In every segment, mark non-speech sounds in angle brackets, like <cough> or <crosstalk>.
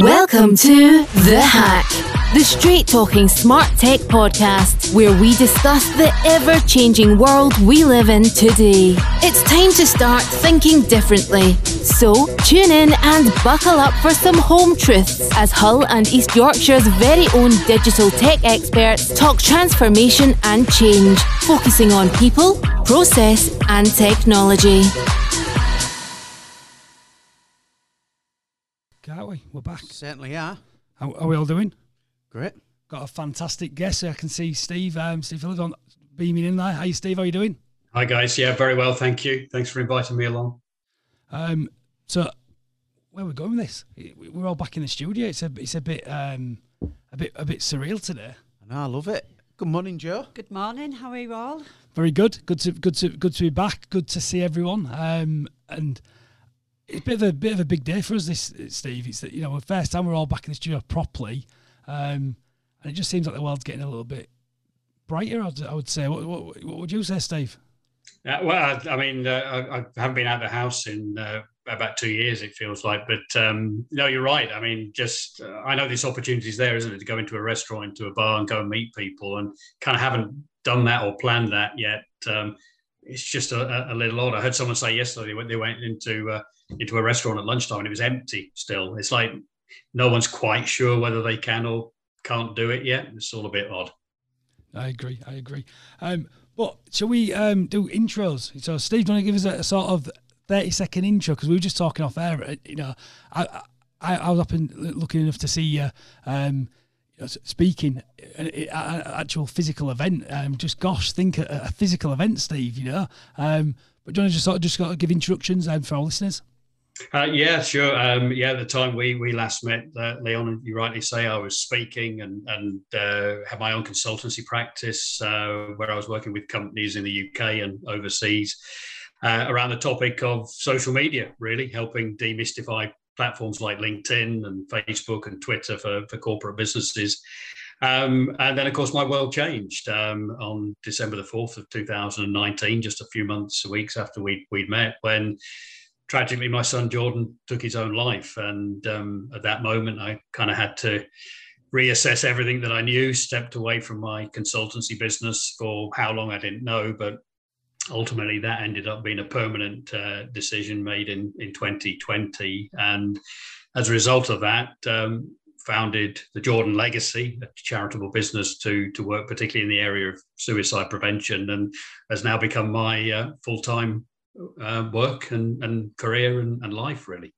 Welcome to The Hack, the straight talking smart tech podcast where we discuss the ever changing world we live in today. It's time to start thinking differently. So tune in and buckle up for some home truths as Hull and East Yorkshire's very own digital tech experts talk transformation and change, focusing on people, process, and technology. We? We're back. Certainly are. How are we all doing? Great. Got a fantastic guest. I can see Steve. Um, Steve Phillips on beaming in there. Hey, Steve, how you doing? Hi guys. Yeah, very well, thank you. Thanks for inviting me along. Um, so where we're going with this? We're all back in the studio. It's a it's a bit um a bit a bit surreal today. I know. I love it. Good morning, Jo. Good morning. How are you all? Very good. Good to good to good to be back. Good to see everyone. Um, and it's a bit of a bit of a big day for us, this Steve. It's that you know, the first time we're all back in the studio properly, um, and it just seems like the world's getting a little bit brighter. I would say. What, what, what would you say, Steve? Uh, well, I, I mean, uh, I, I, haven't been out of the house in uh, about two years. It feels like, but um, no, you're right. I mean, just uh, I know this opportunity is there, isn't it, to go into a restaurant, into a bar, and go and meet people, and kind of haven't done that or planned that yet. Um, it's just a, a, little odd. I heard someone say yesterday when they went into uh, into a restaurant at lunchtime and it was empty still. It's like no one's quite sure whether they can or can't do it yet. It's all a bit odd. I agree. I agree. Um, but shall we um, do intros? So, Steve, do you want to give us a, a sort of thirty second intro? Because we were just talking off air. Uh, you know, I I, I was up and looking enough to see you. Um, speaking an, actual physical event. Um, just gosh, think a, a, physical event, Steve. You know. Um, but do you want to just sort of just give introductions um, for our listeners? Uh, yeah, sure. Um, yeah, at the time we we last met, uh, Leon, you rightly say, I was speaking and and uh, had my own consultancy practice uh, where I was working with companies in the UK and overseas uh, around the topic of social media, really helping demystify platforms like LinkedIn and Facebook and Twitter for for corporate businesses. Um, and then, of course, my world changed um, on December the 4th of 2019, just a few months, weeks after we, we'd met, when tragically, my son Jordan took his own life. And um, at that moment, I kind of had to reassess everything that I knew, stepped away from my consultancy business for how long I didn't know. But ultimately, that ended up being a permanent uh, decision made in, in 2020. And as a result of that, um, founded the Jordan Legacy, a charitable business to to work particularly in the area of suicide prevention, and has now become my uh, full time uh, work and, and career and, and life, really.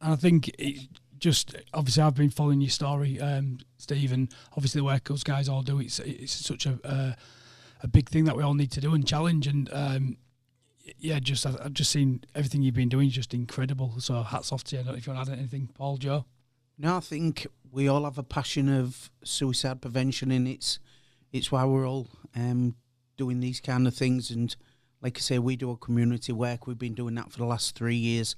And I think just obviously I've been following your story, um, Steve, and obviously the work those guys all do. It's it's such a uh, a big thing that we all need to do and challenge. And um, yeah, just I've just seen everything you've been doing, just incredible. So hats off to you. I don't know if you want to add anything, Paul, Jo. No, I think we all have a passion of suicide prevention, and it's it's why we're all um, doing these kind of things and like I say, we do a community work. We've been doing that for the last three years,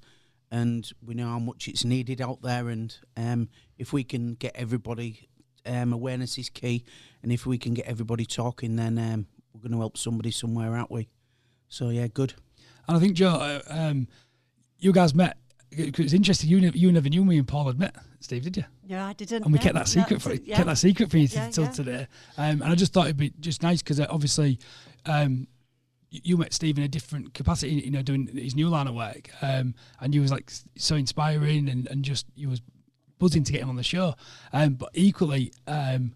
and we know how much it's needed out there. And um, if we can get everybody, um, awareness is key. And if we can get everybody talking, then um, we're going to help somebody somewhere, aren't we? So yeah, good. And I think Jo, uh, um, you guys met. It's interesting. You you never knew me and Paul had met, Steve, did you? Yeah, I didn't. And we kept that secret for yeah. kept that secret for you yeah, until yeah. today. Um, and I just thought it'd be just nice because uh, obviously um, you met Steve in a different capacity, you know, doing his new line of work, um, and you was like so inspiring and, and just you was buzzing to get him on the show. Um, but equally, um,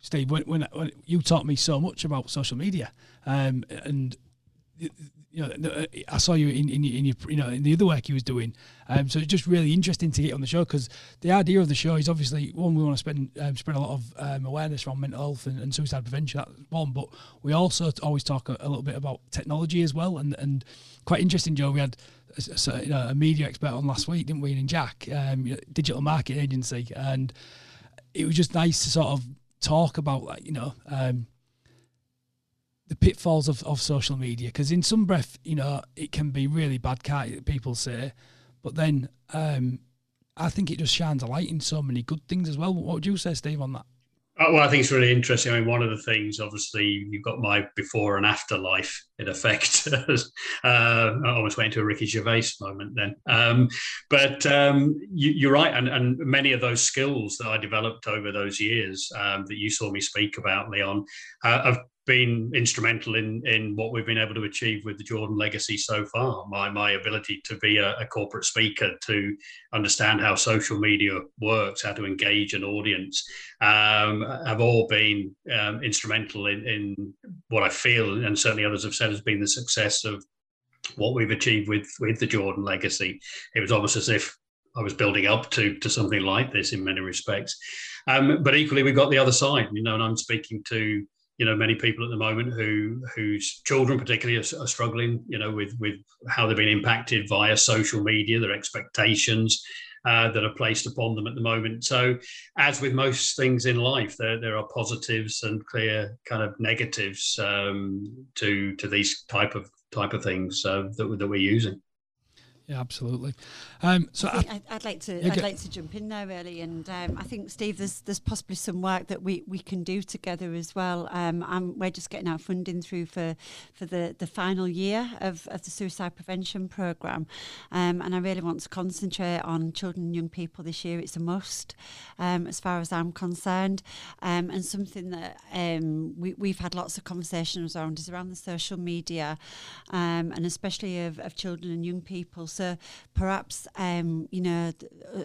Steve, when, when, when you taught me so much about social media, um, and you know, I saw you in, in, in your, you know, in the other work he was doing. Um, so it's just really interesting to get on the show because the idea of the show is obviously one we want to spend um, spread a lot of um, awareness around mental health and, and, suicide prevention. That's one, but we also always talk a, a, little bit about technology as well. And and quite interesting, Jo. We had a, a, you know, a media expert on last week, didn't we? In Jack, um, digital marketing agency, and it was just nice to sort of talk about like you know um, the pitfalls of, of social media because in some breath you know it can be really bad can't people say but then um, i think it just shines a light in so many good things as well what would you say steve on that Uh, well, I think it's really interesting. I mean, one of the things, obviously, you've got my before and after life in effect. <laughs> uh, I almost went into a Ricky Gervais moment then. Um, but um, you, are right. And, and, many of those skills that I developed over those years um, that you saw me speak about, Leon, uh, have been instrumental in in what we've been able to achieve with the Jordan legacy so far. My my ability to be a, a, corporate speaker, to understand how social media works, how to engage an audience, um, have all been um, instrumental in, in what I feel, and certainly others have said has been the success of what we've achieved with with the Jordan legacy. It was almost as if I was building up to to something like this in many respects. Um, but equally, we've got the other side, you know, and I'm speaking to you know many people at the moment who whose children particularly are, are, struggling you know with with how they've been impacted via social media their expectations uh, that are placed upon them at the moment. So as with most things in life there there are positives and clear kind of negatives um, to to these type of type of things uh, that, that we're using yeah, absolutely. Um, so I would like to I'd like to jump in there really, and um, I think Steve, there's there's possibly some work that we, we can do together as well. Um, we're just getting our funding through for for the, the final year of, of the suicide prevention program, um, and I really want to concentrate on children and young people this year. It's a must, um, as far as I'm concerned, um, and something that we we've had lots of conversations around is around the social media, and especially of, of children and young people. So perhaps, um, you know,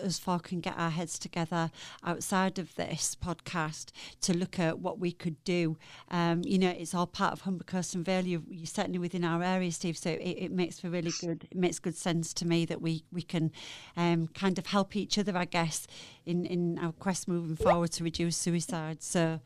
us four can get our heads together outside of this podcast to look at what we could do. Um, you know, it's all part of Humber Coast and Vale. You're, you're certainly within our area, Steve. So it, it, makes for really good. It makes good sense to me that we we can um, kind of help each other, I guess, in in our quest moving forward to reduce suicide. So.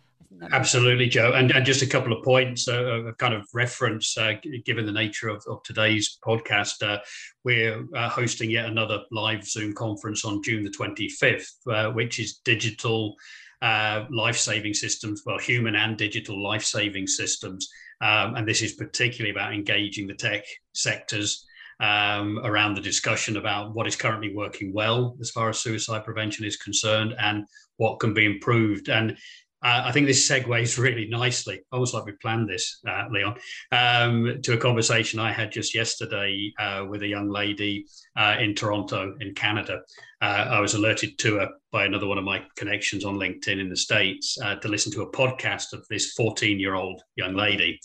Absolutely, Jo. And, and just a couple of points uh, kind of reference, uh, given the nature of, of today's podcast. Uh, we're uh, hosting yet another live Zoom conference on June the 25th, uh, which is digital uh, life saving systems, well, human and digital life saving systems. Um, and this is particularly about engaging the tech sectors. Um, around the discussion about what is currently working well as far as suicide prevention is concerned and what can be improved. And uh, I think this segues really nicely, almost like we planned this, uh, Leon, um, to a conversation I had just yesterday uh, with a young lady uh, in Toronto, in Canada. Uh, I was alerted to her by another one of my connections on LinkedIn in the States uh, to listen to a podcast of this 14 year old young lady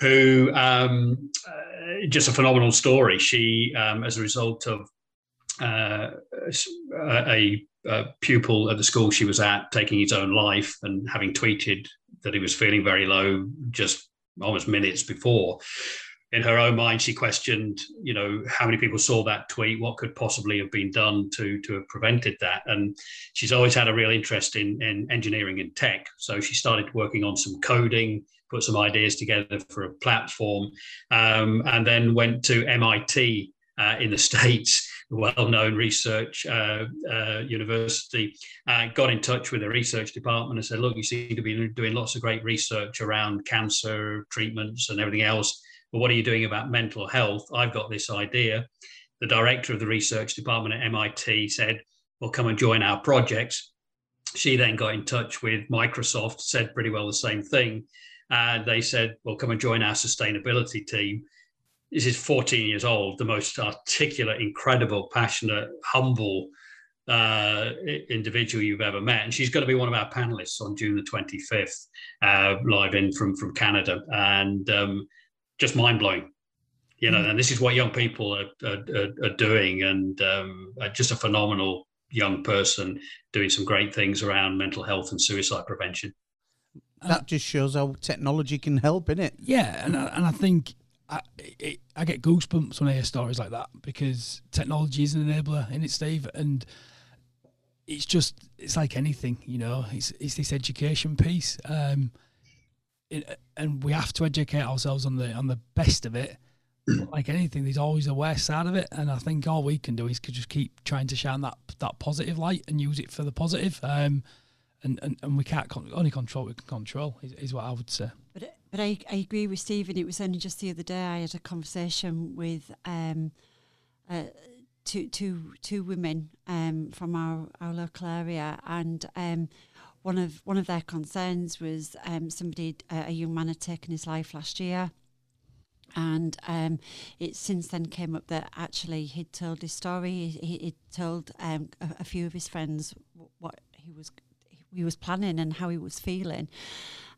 who um, just a phenomenal story. She, um, as a result of a, a, pupil at the school she was at taking his own life and having tweeted that he was feeling very low just almost minutes before. In her own mind, she questioned, you know, how many people saw that tweet, what could possibly have been done to to have prevented that. And she's always had a real interest in, in engineering and tech. So she started working on some coding, put some ideas together for a platform, um, and then went to MIT uh, in the <laughs> States well-known research uh, uh, university, uh, got in touch with the research department and said, "Look, you seem to be doing lots of great research around cancer treatments and everything else, but what are you doing about mental health? I've got this idea." The director of the research department at MIT said, "Well, come and join our projects." She then got in touch with Microsoft, said pretty well the same thing. And they said, Well, come and join our sustainability team this is 14 years old, the most articulate, incredible, passionate, humble uh, individual you've ever met. And she's going to be one of our panelists on June the 25th, uh, live in from, from Canada. And um, just mind blowing. You know, mm. and this is what young people are, are, are doing, and um, just a phenomenal young person doing some great things around mental health and suicide prevention. That just shows how technology can help, in it. Yeah, and I, and I think I, it, I get goosebumps when I hear stories like that because technology is an enabler in it, Steve, and it's just it's like anything, you know. It's it's this education piece, um, it, and we have to educate ourselves on the on the best of it. like anything, there's always a worst side of it, and I think all we can do is just keep trying to shine that that positive light and use it for the positive. Um, and, and, and we can't con- only control what we can control is, is what I would say. But I, I agree with Stephen. It was only just the other day I had a conversation with um, uh, two, two, two women um, from our, our local area, and um, one of one of their concerns was um, somebody, uh, a young man, had taken his life last year. And um, it since then came up that actually he'd told his story. He, he'd told um, a, a few of his friends what he was he was planning and how he was feeling.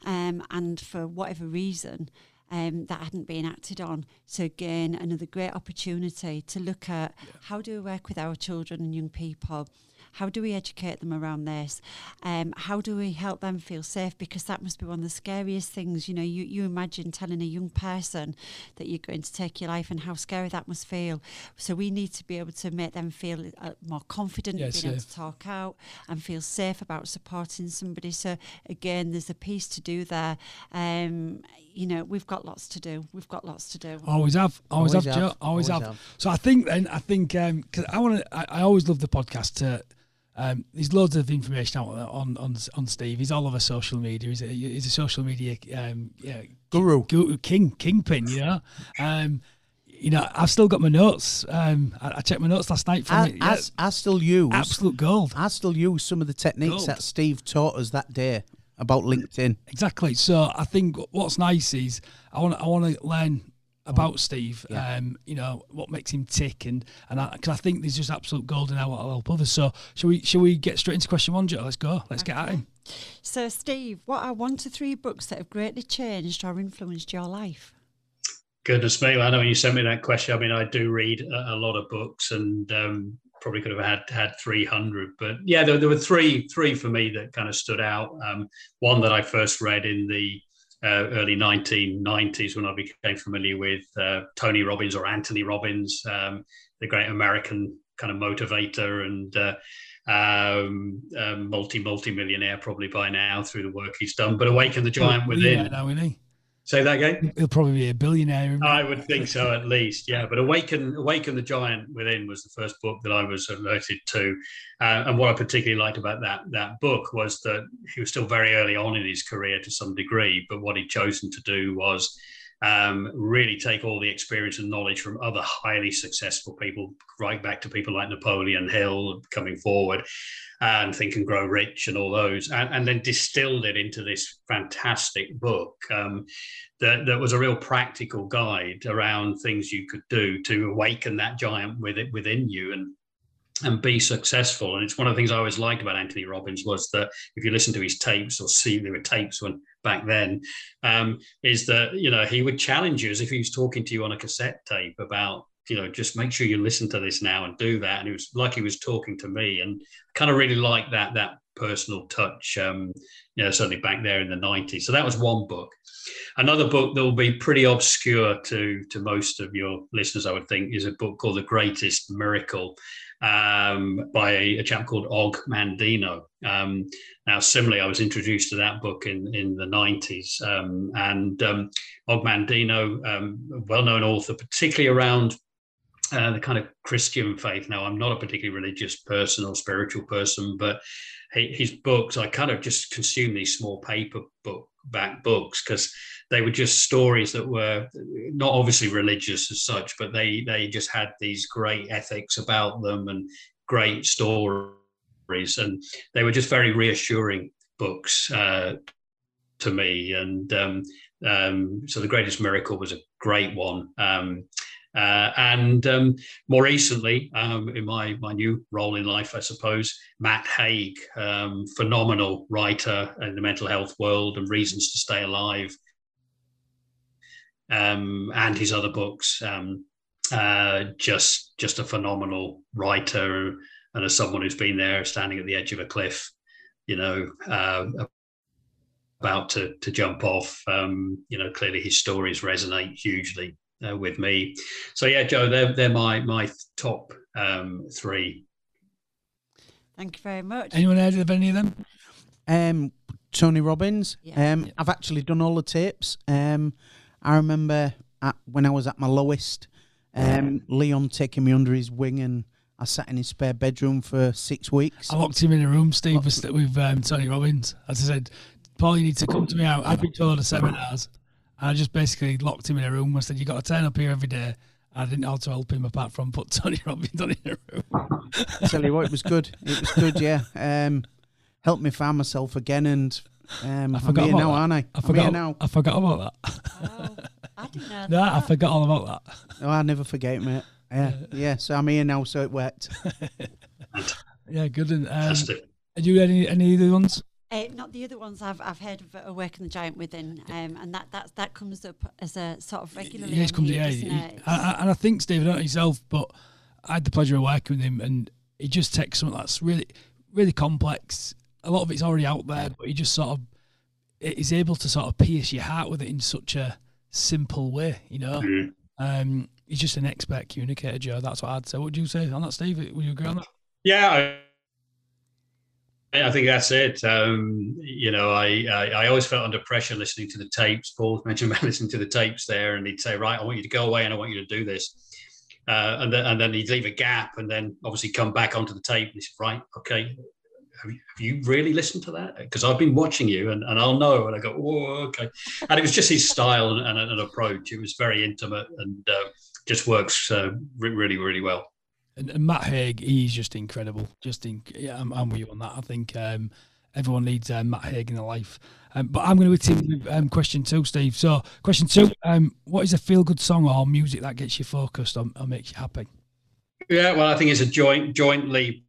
Um, and for whatever reason, um, that hadn't been acted on. So again, another great opportunity to look at yeah. how do we work with our children and young people how do we educate them around this? Um, how do we help them feel safe? Because that must be one of the scariest things. You know, you, you imagine telling a young person that you're going to take your life and how scary that must feel. So we need to be able to make them feel uh, more confident, yeah, being safe. able to talk out and feel safe about supporting somebody. So again, there's a piece to do there. Um, you know, we've got lots to do. We've got lots to do. Always have. Always, always have, have, Jo. Always, always have. have. So I think then I think because um, I want to. I, I, always love the podcast to um, there's loads of information out on on on Steve. He's all over social media. He's a, he's a social media um, yeah, guru, guru, king, kingpin. You know. Um, you know, I've still got my notes. Um, I, I, checked my notes last night. From I, it. Yeah. I, I, still use absolute gold. I still use some of the techniques gold. that Steve taught us that day about LinkedIn. Exactly. So I think what's nice is I want I want to learn about Steve. Yeah. Um, you know what makes him tick, and and cause I think there's just absolute gold in our will help others. So shall we shall we get straight into question one, Jo? Let's go. Let's okay. get at him. So Steve, what are one to three books that have greatly changed or influenced your life? Goodness me! I know when you sent me that question. I mean, I do read a, a lot of books, and um, probably could have had had 300 but yeah there, there, were three three for me that kind of stood out um, one that i first read in the uh, early 1990s when I became familiar with uh, Tony Robbins or Anthony Robbins, um, the great American kind of motivator and uh, um, multi multi millionaire probably by now through the work he's done. But Awaken the Giant Within. Yeah, now, isn't he? Say that again. He'll probably be a billionaire. I would think so, at least. Yeah, but Awaken, Awaken the Giant Within was the first book that I was alerted to, uh, and what I particularly liked about that that book was that he was still very early on in his career to some degree, but what he'd chosen to do was um, really take all the experience and knowledge from other highly successful people, right back to people like Napoleon Hill coming forward, and Think and Grow Rich and all those, and, and then distilled it into this fantastic book um, that, that was a real practical guide around things you could do to awaken that giant with it within you and and be successful. And it's one of the things I always liked about Anthony Robbins was that if you listen to his tapes or see there were tapes when back then, um, is that you know he would challenge you as if he was talking to you on a cassette tape about you know, just make sure you listen to this now and do that. And it was like he was talking to me, and kind of really like that that personal touch. Um, you know, certainly back there in the '90s. So that was one book. Another book that will be pretty obscure to to most of your listeners, I would think, is a book called The Greatest Miracle um, by a, chap called Og Mandino. Um, now, similarly, I was introduced to that book in, in the 90s. Um, and um, Og Mandino, um, well known author, particularly around uh, the kind of Christian faith. Now, I'm not a particularly religious person or spiritual person, but his books, I kind of just consume these small paper book back books because they were just stories that were not obviously religious as such, but they they just had these great ethics about them and great stories, and they were just very reassuring books uh, to me. And um, um, so, the greatest miracle was a great one. Um, uh, and um, more recently, um, in my, my new role in life, I suppose, Matt Haig, um, phenomenal writer in the mental health world and Reasons to Stay Alive, um, and his other books. Um, uh, just just a phenomenal writer, and as someone who's been there, standing at the edge of a cliff, you know, uh, about to to jump off. Um, you know, clearly his stories resonate hugely uh, with me. So yeah, Joe, they're they're my my top um, three. Thank you very much. Anyone heard of any of them? Um, Tony Robbins. Yeah. Um, yeah. I've actually done all the tapes. Um, I remember at, when I was at my lowest, um, Leon taking me under his wing and I sat in his spare bedroom for six weeks. I locked him in a room, Steve, with, with um, Tony Robbins. As I said, Paul, you need to come to me out. I've been to all the seminars. I just basically locked him in a room. I said, "You got to turn up here every day." I didn't know how to help him apart from put <laughs> Tony Robbins on in a room. I tell you what, it was good. It was good, yeah. Um, help me find myself again. And um, I I'm forgot here about now, that. aren't I? I I'm forgot. here now. I forgot about that. Oh, I didn't know <laughs> no, I forgot all about that. Oh, I never forget, mate. Yeah, yeah. So I'm here now, so it worked. <laughs> Yeah, good. And um, Fantastic. had you any any other ones? Uh, not the other ones I've, I've heard of working the giant within, um, and that, that that comes up as a sort of regularly. Yeah, it's on come. here, Yeah, he- it? I- I- and I think Steve, I don't know yourself, but I had the pleasure of working with him, and he just takes something that's really, really complex. A lot of it's already out there, but he just sort of is able to sort of pierce your heart with it in such a simple way. You know, Mhm. um, he's just an expert communicator, Jo. That's what I'd say. What would you say on that, Steve? Would you agree on that? Yeah, I, I think that's it. Um, you know, I, I I always felt under pressure listening to the tapes. Paul <laughs> mentioned about listening to the tapes there, and he'd say, "Right, I want you to go away, and I want you to do this." Uh, and then and then he'd leave a gap, and then obviously come back onto the tape, and he said, "Right, okay." Have you, have you really listened to that? Because I've been watching you, and, and I'll know. And I go, "Oh, okay." And it was just his style and, and an approach. It was very intimate and uh, just works uh, re- really, really well. And, and Matt Haig, he's just incredible. Just in, yeah, I'm, I'm with you on that. I think um, everyone needs uh, Matt Haig in their life. Um, but I'm going to hit um, question two, Steve. So, question two: um, What is a feel-good song or music that gets you focused or, or makes you happy? Yeah, well, I think it's a joint, jointly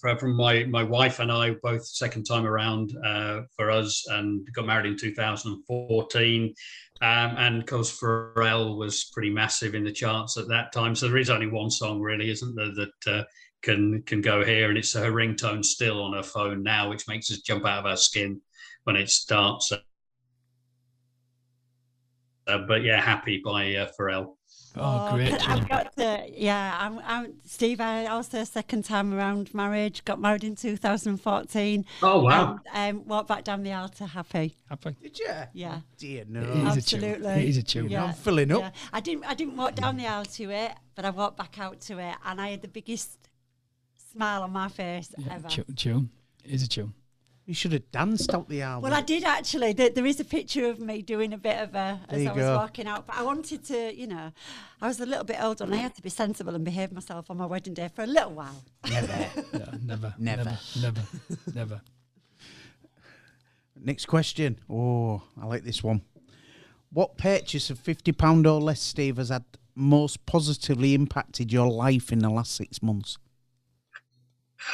from my my wife and I, both second time around uh, for us, and got married in 2014. Um, and because Pharrell was pretty massive in the charts at that time, so there is only one song really, isn't there, that uh, can can go here, and it's her ringtone still on her phone now, which makes us jump out of our skin when it starts. Uh, but yeah, happy by uh, Pharrell. Oh, great! I've got to, yeah, I'm, I'm Steve. I also second time around marriage. Got married in 2014. Oh wow! And, um, walked back down the aisle to happy. Happy. Did you? Yeah. Dear It no. is a tune. Absolutely. It is a tune. Yeah. I'm filling up. Yeah. I didn't. I didn't walk down the aisle to it, but I walked back out to it, and I had the biggest smile on my face Yeah, ever. tu- tune. It is a tune. You should have danced out the album. Well, I did actually. There, there is a picture of me doing a bit of a as There you I was go. walking out. But I wanted to, you know, I was a little bit older and I had to be sensible and behave myself on my wedding day for a little while. Never. <laughs> Yeah, never, Never. never, never, never. Next question. Oh, I like this one. What purchase of fifty pound or less, Steve, has had most positively impacted your life in the last six months?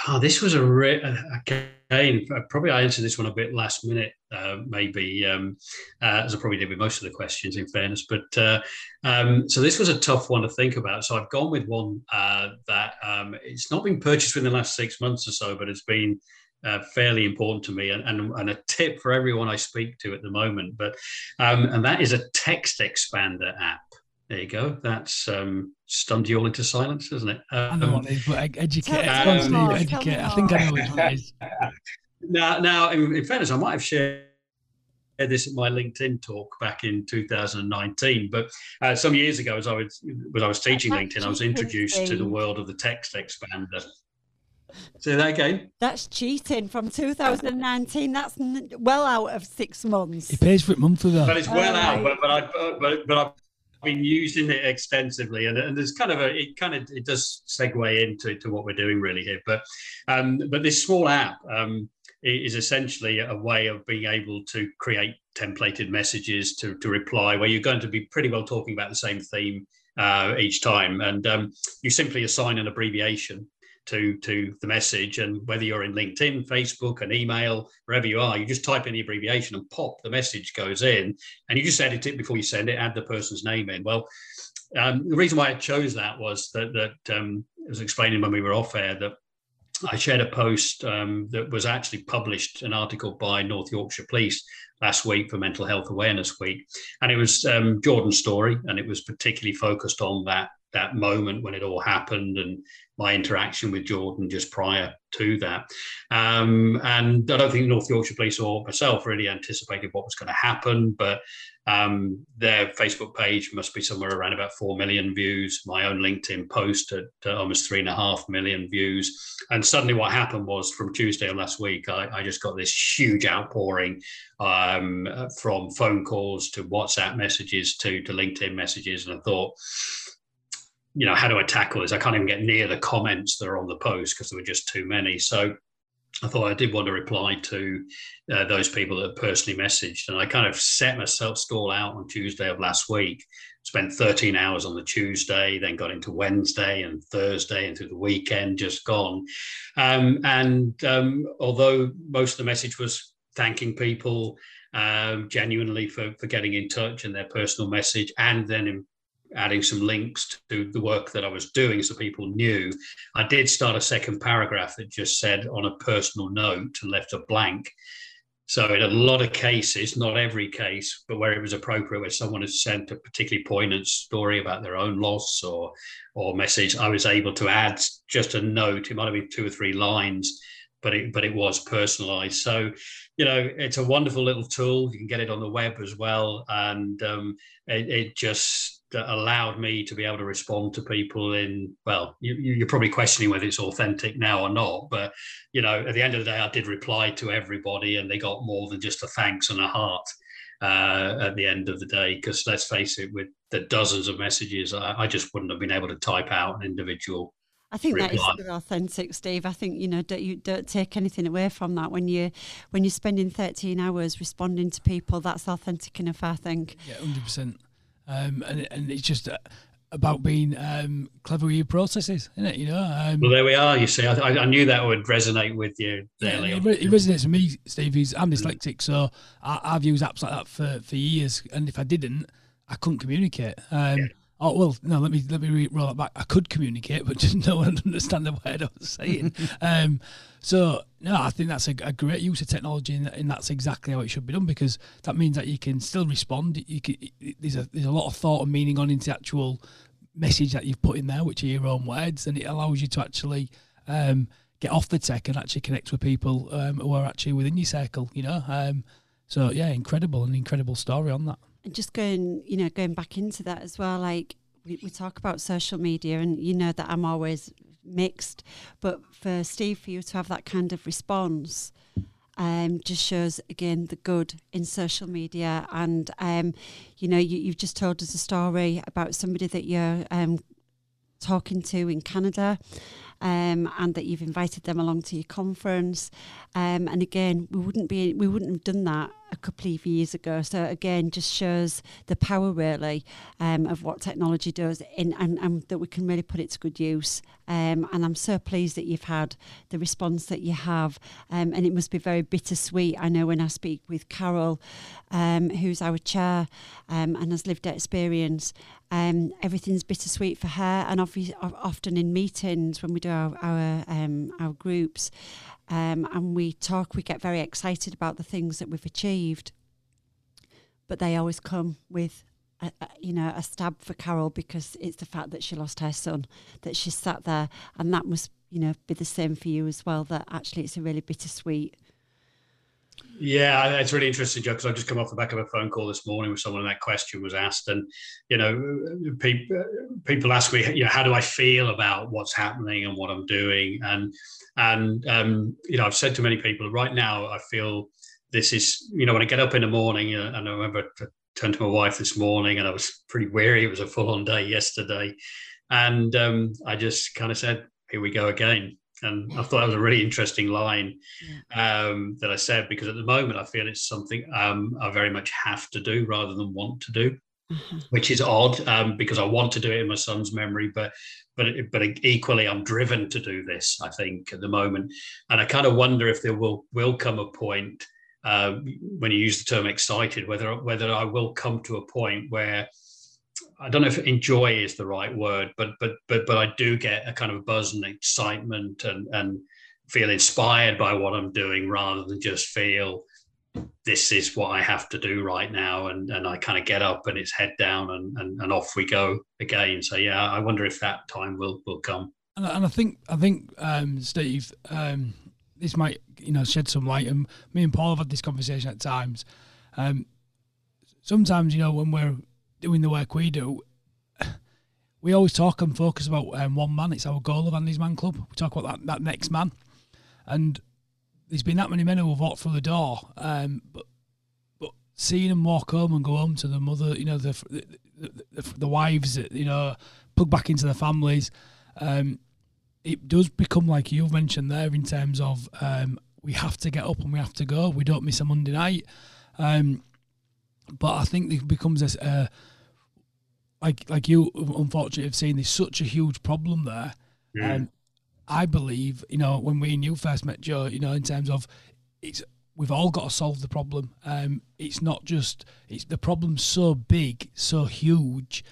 Oh, this was a re- again. Probably I answered this one a bit last minute, uh, maybe um, uh, as I probably did with most of the questions. In fairness, but uh, um, so this was a tough one to think about. So I've gone with one uh, that um, it's not been purchased within the last six months or so, but it's been uh, fairly important to me and, and, and a tip for everyone I speak to at the moment. But um, and that is a text expander app. There you go. That's um, stunned you all into silence, isn't it? I know Um, what it is, but ed- educate. Tell- Go on, more, educate. I think I know more. which one it is. <laughs> Now, now, in, in fairness, I might have shared this at my LinkedIn talk back in 2019. But uh, some years ago, as I was when I was teaching That LinkedIn, I was cheating introduced to the world of the text expander. Say that again. That's cheating from 2019. That's n- well out of six months. He pays for it monthly though. But it's well Oh, out. right. But but I but but I've been using it extensively, and, and there's kind of a it kind of it does segue into to what we're doing really here. But um, but this small app um, is essentially a way of being able to create templated messages to to reply, where you're going to be pretty well talking about the same theme uh, each time, and um, you simply assign an abbreviation to to the message. And whether you're in linkedin facebook and email wherever you are you just type in the abbreviation and pop the message goes in. And you just edit it before you send it add the person's name in. Well um, the reason why i chose that was that that um, I was explaining when we were off air that I shared a post um, that was actually published, an article by North Yorkshire Police last week for Mental Health Awareness Week, and it was um, Jordan's story, and it was particularly focused on that that moment when it all happened and my interaction with Jordan just prior to that. Um, and I don't think North Yorkshire Police or myself really anticipated what was going to happen, but um, their Facebook page must be somewhere around about 4 million views. My own LinkedIn post at uh, almost three and a half million views. And suddenly, what happened was from Tuesday of last week, I, I just got this huge outpouring um, from phone calls to WhatsApp messages to, to LinkedIn messages. And I thought, you know, how do I tackle this? I can't even get near the comments that are on the post because there were just too many. So I thought I did want to reply to uh, those people that personally messaged, and I kind of set myself stall out on Tuesday of last week. Spent 13 hours on the Tuesday, then got into Wednesday and Thursday and through the weekend just gone. Um, and um, although most of the message was thanking people um, genuinely for, for getting in touch and their personal message, and then adding some links to the work that I was doing so people knew. I did start a second paragraph that just said on a personal note and left a blank. So in a lot of cases, not every case, but where it was appropriate, where someone has sent a particularly poignant story about their own loss or or message, I was able to add just a note. It might have been two or three lines, but it but it was personalised. So you know, it's a wonderful little tool. You can get it on the web as well, and um, it, it just that allowed me to be able to respond to people in well you, are probably questioning whether it's authentic now or not but you know at the end of the day i did reply to everybody and they got more than just a thanks and a heart uh, at the end of the day because let's face it with the dozens of messages I, I, just wouldn't have been able to type out an individual I think reply. that is authentic, Steve. I think you know don't you don't take anything away from that when you when you're spending 13 hours responding to people. That's authentic enough, I think. Yeah, hundred percent um, and and it's just uh, about being um, clever with your processes, isn't it? You know. Um, well, there we are. You see, I, I knew that would resonate with you. There, yeah, it, it, resonates with me, Steve. I'm dyslexic, so I, have used apps like that for, for years, and if I didn't, I couldn't communicate. Um, yeah. Oh well, no. Let me let me re- roll it back. I could communicate, but <laughs> just no one understand the word I was saying. <laughs> um, so no, I think that's a, a, great use of technology, and, and, that's exactly how it should be done because that means that you can still respond. You can, there's a there's a lot of thought and meaning on into the actual message that you've put in there, which are your own words, and it allows you to actually um, get off the tech and actually connect with people um, who are actually within your circle. You know, um, so yeah, incredible, an incredible story on that. And just going, you know, going back into that as well, like we, we talk about social media, and you know that I'm always mixed, but for Steve, for you to have that kind of response. Um, just shows again the good in social media, and um, you know you, have just told us a story about somebody that you're um, talking to in Canada, um, and that you've invited them along to your conference. Um, and again, we wouldn't be we wouldn't have done that a couple of years ago. So again, just shows the power really um, of what technology does in, and, and, that we can really put it to good use. Um, and I'm so pleased that you've had the response that you have. Um, and it must be very bittersweet. I know when I speak with Carol, um, who's our chair um, and has lived experience, um, everything's bittersweet for her, and often in meetings when we do our our, um, our groups, um, and we talk, we get very excited about the things that we've achieved. But they always come with, a, a, you know, a stab for Carol because it's the fact that she lost her son, that she sat there, and that must, you know, be the same for you as well. That actually it's a really bittersweet. Yeah, it's really interesting, Jo, because I've just come off the back of a phone call this morning with someone, and that question was asked. And, you know, people, people ask me, you know, how do I feel about what's happening and what I'm doing? And and um, you know, I've said to many people, right now, I feel this is, you know, when I get up in the morning, uh, and I remember I turned to my wife this morning, and I was pretty weary. It was a full-on day yesterday, and um, I just kind of said, "Here we go again." And I thought that was a really interesting line um, that I said because at the moment I feel it's something um, I very much have to do rather than want to do. Mm-hmm. which is odd um, because I want to do it in my son's memory, but but but equally I'm driven to do this. I think at the moment, and I kind of wonder if there will will come a point uh, when you use the term excited, whether whether I will come to a point where I don't know if enjoy is the right word, but but but but I do get a kind of buzz and excitement and and feel inspired by what I'm doing rather than just feel this is what I have to do right now. And, and I kind of get up and it's head down and, and, and off we go again. So, yeah, I wonder if that time will, will come. And, I think, I think, um, Steve, um, this might, you know, shed some light. And me and Paul have had this conversation at times. Um, sometimes, you know, when we're doing the work we do, we always talk and focus about um, one man. It's our goal of Andy's Man Club. We talk about that, that next man. And there's been that many men who have walked through the door, um, but but seeing them walk home and go home to the mother, you know, the the, the, the wives, you know, plug back into their families, um, it does become like you've mentioned there in terms of um, we have to get up and we have to go. We don't miss a Monday night. Um, but I think it becomes a, uh, like like you unfortunately have seen there's such a huge problem there. Mm. Um, I believe you know when we and you first met Jo, you know in terms of it's we've all got to solve the problem. Um, it's not just it's the problem's so big, so huge.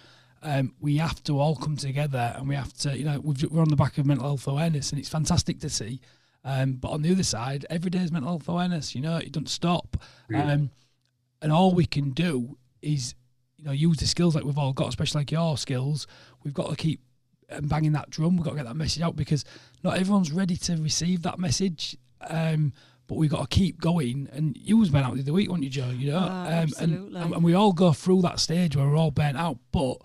Um, we have to all come together and we have to, you know, we are on the back of mental health awareness and it's fantastic to see. Um, but on the other side, every day is mental health awareness. You know, it doesn't stop. Um, and all we can do is, you know, use the skills like we've all got, especially like your skills. We've got to keep um, banging that drum. We've got to get that message out because not everyone's ready to receive that message. Um, but we've got to keep going. And you was burnt out the other week, weren't you, Jo? You know, Oh, um, absolutely. and, and we all go through that stage where we're all burnt out. But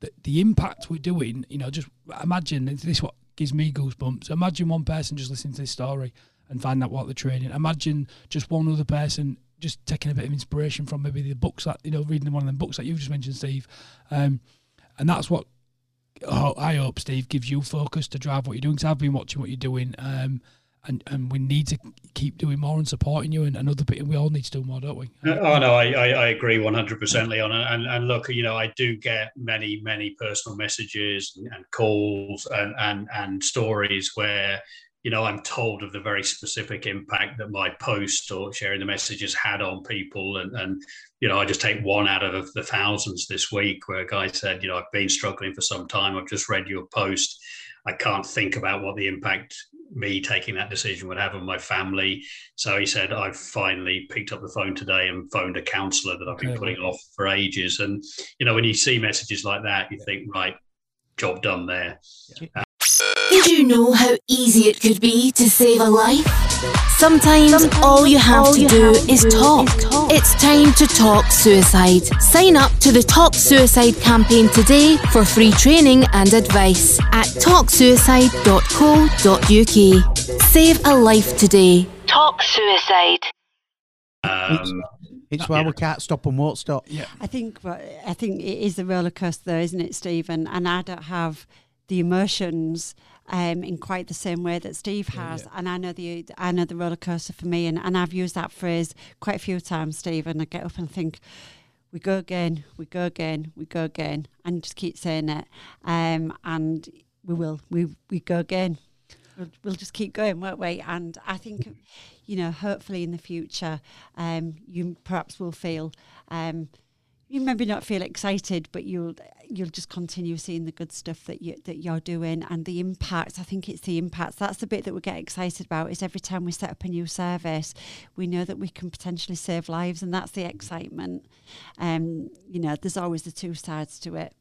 the, the impact we're doing, you know, just imagine this is what gives me goosebumps. Imagine one person just listening to this story and find out what they're training. Imagine just one other person just taking a bit of inspiration from maybe the books that you know, reading one of them books that you just mentioned, Steve. Um, and that's what oh, I hope Steve gives you focus to drive what you're doing. Because I've been watching what you're doing, um, and and we need to keep doing more and supporting you. And, and other people, we all need to do more, don't we? Oh no, I, I, I agree one hundred percent, Leon. And, and look, you know, I do get many many personal messages and calls and and and stories where you know I'm told of the very specific impact that my post or sharing the messages had on people. And and you know, I just take one out of the thousands this week where a guy said, you know, I've been struggling for some time. I've just read your post. I can't think about what the impact me taking that decision would have on my family. So he said, I've finally picked up the phone today and phoned a counsellor that I've been Okay. putting off for ages. And, you know, when you see messages like that, you think, right, job done there. Did you know how easy it could be to save a life? Sometimes, all you have to do is talk. It's time to talk suicide. Sign up to the Talk Suicide campaign today for free training and advice at talksuicide.co.uk. Save a life today. Talk Suicide. Um, It's why we can't stop and won't stop. Yeah. I think well, I think it is a roller coaster, though, isn't it, Stephen? And I don't have the emotions um, in quite the same way that Steve has. And I know the I know the roller coaster for me, and, and I've used that phrase quite a few times, Steve. And I get up and think, we go again, we go again, we go again, and just keep saying it. Um, and we will, we we go again. We'll, we'll just keep going, won't we? And I think, you know, hopefully in the future, um, you perhaps will feel, um, you maybe not feel excited, but you'll you'll just continue seeing the good stuff that you that you're doing and the impacts. I think it's the impacts. That's the bit that we get excited about. Is every time we set up a new service, we know that we can potentially save lives, and that's the excitement. Um, you know, there's always the two sides to it.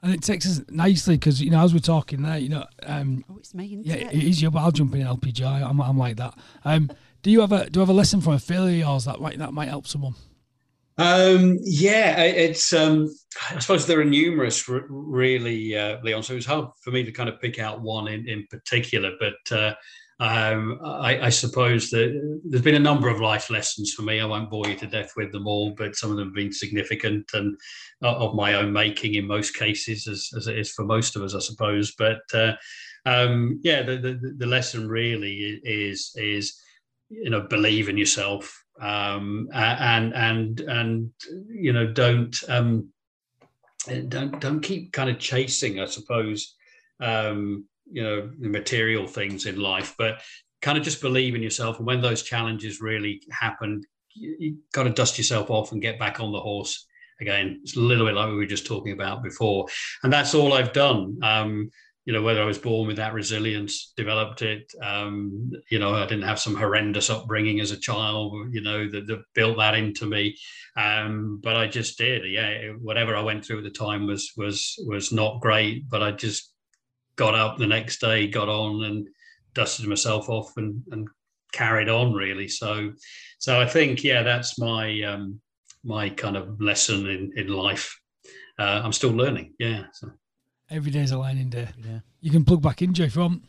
And it takes us nicely because you know as we're talking there, you know, um, Oh, it's me, yeah, it? it is you. But I'll jump in LPG. I'm, I'm like that. Um, do you have a do you have a lesson from a failure of yours that might that might help someone? Um, yeah, it's. Um, I suppose there are numerous, really, uh, Leon. So it's hard for me to kind of pick out one in, in particular. But uh, um, I, I suppose that there's been a number of life lessons for me. I won't bore you to death with them all, but some of them have been significant and uh, of my own making in most cases, as, as it is for most of us, I suppose. But uh, um, yeah, the, the the lesson really is is you know believe in yourself um, and and and you know don't um, don't don't keep kind of chasing, I suppose, um, you know, the material things in life, but kind of just believe in yourself. And when those challenges really happen, you, you got to dust yourself off and get back on the horse again. It's a little bit like we were just talking about before, and that's all I've done. Um, you know, whether I was born with that resilience, developed it. Um, you know, I didn't have some horrendous upbringing as a child. You know, that, that built that into me. Um, but I just did. Yeah, whatever I went through at the time was was was not great. But I just got up the next day, got on, and dusted myself off and and carried on. Really. So, so I think yeah, that's my um, my kind of lesson in in life. Uh, I'm still learning. Yeah. So. Every day's a learning day. Yeah. You can plug back in, Jo, if you want.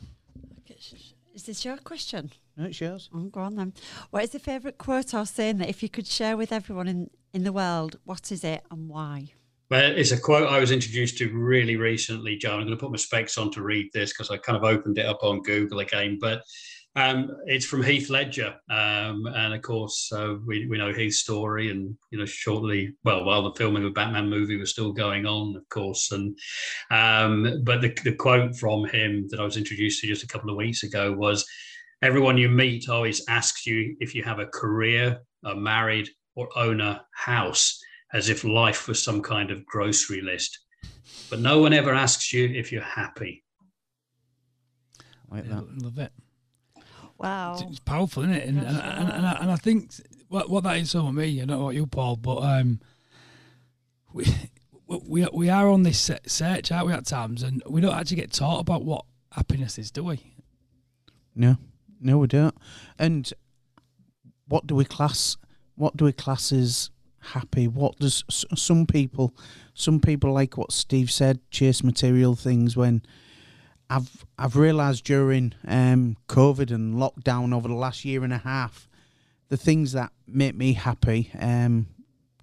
Is this your question? No, it's yours. Oh, go on then. What is the favourite quote or saying that if you could share with everyone in, in the world, what is it and why? Well, it's a quote I was introduced to really recently, Jo. I'm going to put my specs on to read this because I kind of opened it up on Google again. But um, it's from Heath Ledger, um, and of course uh, we, we know his story. And you know, shortly, well, while the filming of the Batman movie was still going on, of course. And um, but the, the quote from him that I was introduced to just a couple of weeks ago was, "Everyone you meet always asks you if you have a career, are married, or own a house." as if life was some kind of grocery list. But no one ever asks you if you're happy. Like that. Love it. Wow. It's powerful, isn't it? And, and, and, and, I, and I think what, what that is so me, I don't know what you, Paul, but um, we, <laughs> we, we are on this search, aren't we, at times? And we don't actually get taught about what happiness is, do we? No, no, we don't. And what do we class? What do we class as happy? What does some people, some people like what Steve said, chase material things. When I've I've realised during um, COVID and lockdown over the last year and a half, the things that make me happy um,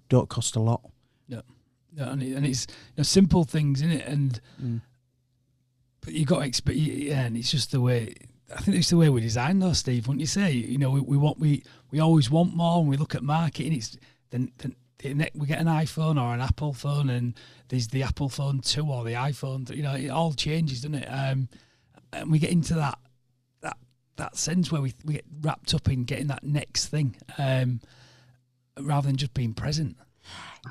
don't cost a lot. Yeah, yeah, and, it, and it's you know, simple things in it, and mm. but you got to expect. Yeah, and it's just the way. I think it's the way we design those, Steve. Wouldn't you say? You know, we, we want we we always want more, and we look at marketing. It's then, then we get an iPhone or an Apple phone, and there's the Apple phone two or the iPhone. You know, it all changes, doesn't it? Um, and we get into that that that sense where we we get wrapped up in getting that next thing, um, rather than just being present.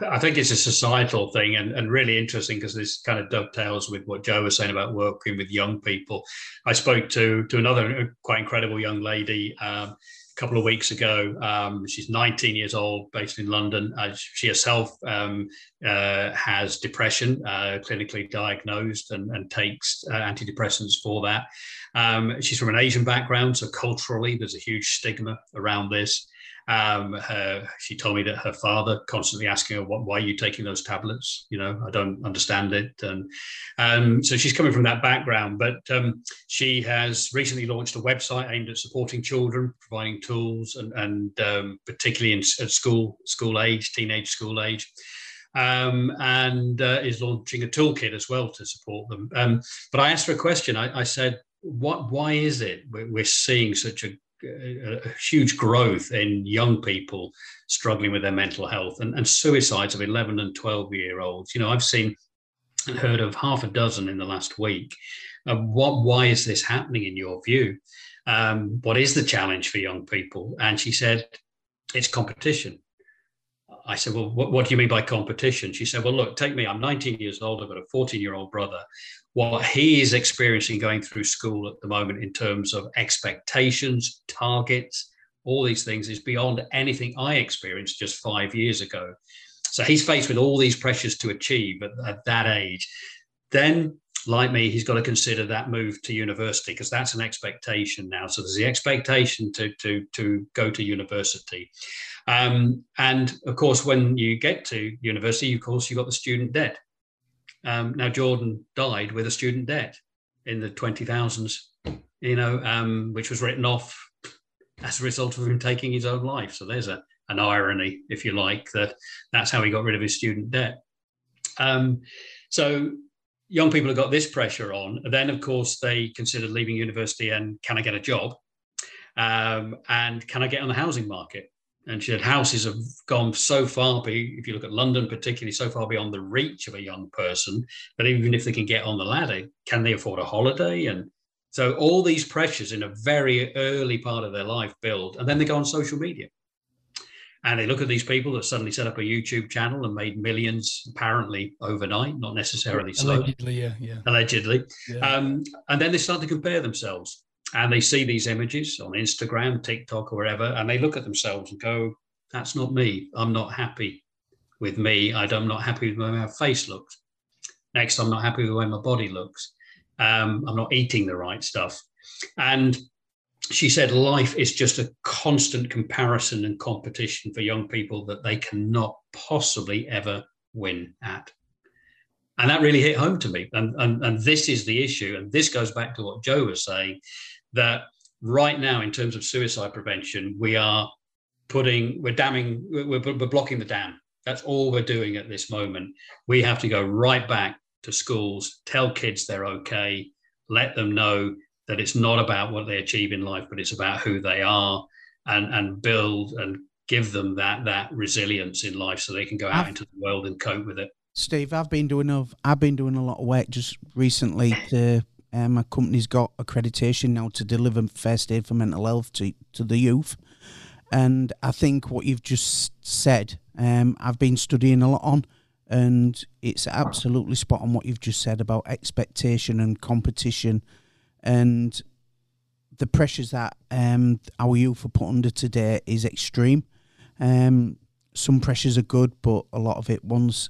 I think it's a societal thing and, and really interesting because this kind of dovetails with what Jo was saying about working with young people. I spoke to to another quite incredible young lady um, couple of weeks ago. Um, she's 19 years old, based in London. Uh, she herself um, uh, has depression, uh, clinically diagnosed, and, and takes uh, antidepressants for that. Um, she's from an Asian background, so culturally, there's a huge stigma around this. Um, her, she told me that her father constantly asking her, "What? Why are you taking those tablets? You know, I don't understand it." And um, so she's coming from that background, but um, she has recently launched a website aimed at supporting children, providing tools, and, and um, particularly in at school school age, teenage school age. Um, and uh, is launching a toolkit as well to support them. Um, but I asked her a question. I, I said, "What? Why is it we're seeing such a a, huge growth in young people struggling with their mental health and, and suicides of 11 and 12 year olds. You know, I've seen and heard of half a dozen in the last week. Uh, what, why is this happening in your view? Um, what is the challenge for young people? And she said, it's competition. I said, Well, what, what, do you mean by competition? She said, Well, look, take me. I'm 19 years old. I've got a 14 year old brother. What he is experiencing going through school at the moment in terms of expectations, targets, all these things is beyond anything I experienced just five years ago. So he's faced with all these pressures to achieve at, at that age. Then like me, he's got to consider that move to university because that's an expectation now. So there's the expectation to to to go to university. Um, and of course, when you get to university, of course, you've got the student debt. Um, now, Jordan died with a student debt in the 20,000s, you know, um, which was written off as a result of him taking his own life. So there's a, an irony, if you like, that that's how he got rid of his student debt. Um, so young people have got this pressure on. Then, of course, they consider leaving university and can I get a job? Um, and can I get on the housing market? And she said houses have gone so far, if you look at London particularly, so far beyond the reach of a young person that even if they can get on the ladder, can they afford a holiday? And so all these pressures in a very early part of their life build, and then they go on social media. And they look at these people that suddenly set up a YouTube channel and made millions, apparently overnight, not necessarily so. Allegedly, yeah, yeah. Allegedly. Yeah. Um, and then they start to compare themselves and they see these images on Instagram, TikTok, or wherever, and they look at themselves and go, "That's not me. I'm not happy with me. I'm not happy with the way my face looks. Next, I'm not happy with the way my body looks. Um, I'm not eating the right stuff." And she said, "Life is just a constant comparison and competition for young people that they cannot possibly ever win at." And that really hit home to me. And, and, and this is the issue. And this goes back to what Jo was saying that right now, in terms of suicide prevention, we are putting, we're damming, we're, we're blocking the dam That's all we're doing at this moment. We have to go right back to schools, tell kids they're okay, let them know that it's not about what they achieve in life, but it's about who they are, and and build and give them that that resilience in life so they can go out I've, into the world and cope with it. Steve, I've been doing a, I've been doing a lot of work just recently to um, my company's got accreditation now to deliver first aid for mental health to, to the youth. And I think what you've just said, um, I've been studying a lot on, and it's absolutely spot on what you've just said about expectation and competition and the pressures that um, our youth are put under today is extreme. Um, some pressures are good, but a lot of it once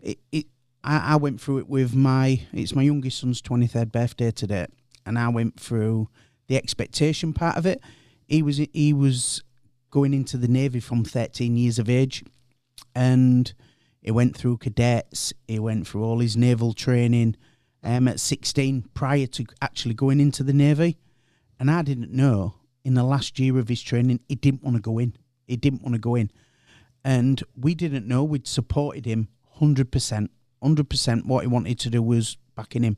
it, it I, I went through it with my it's my youngest son's twenty third birthday today, and I went through the expectation part of it. He was he was going into the navy from thirteen years of age, and he went through cadets. He went through all his naval training. Um, at 16 prior to actually going into the navy and I didn't know in the last year of his training he didn't want to go in he didn't want to go in and we didn't know we'd supported him 100% 100% what he wanted to do was backing him.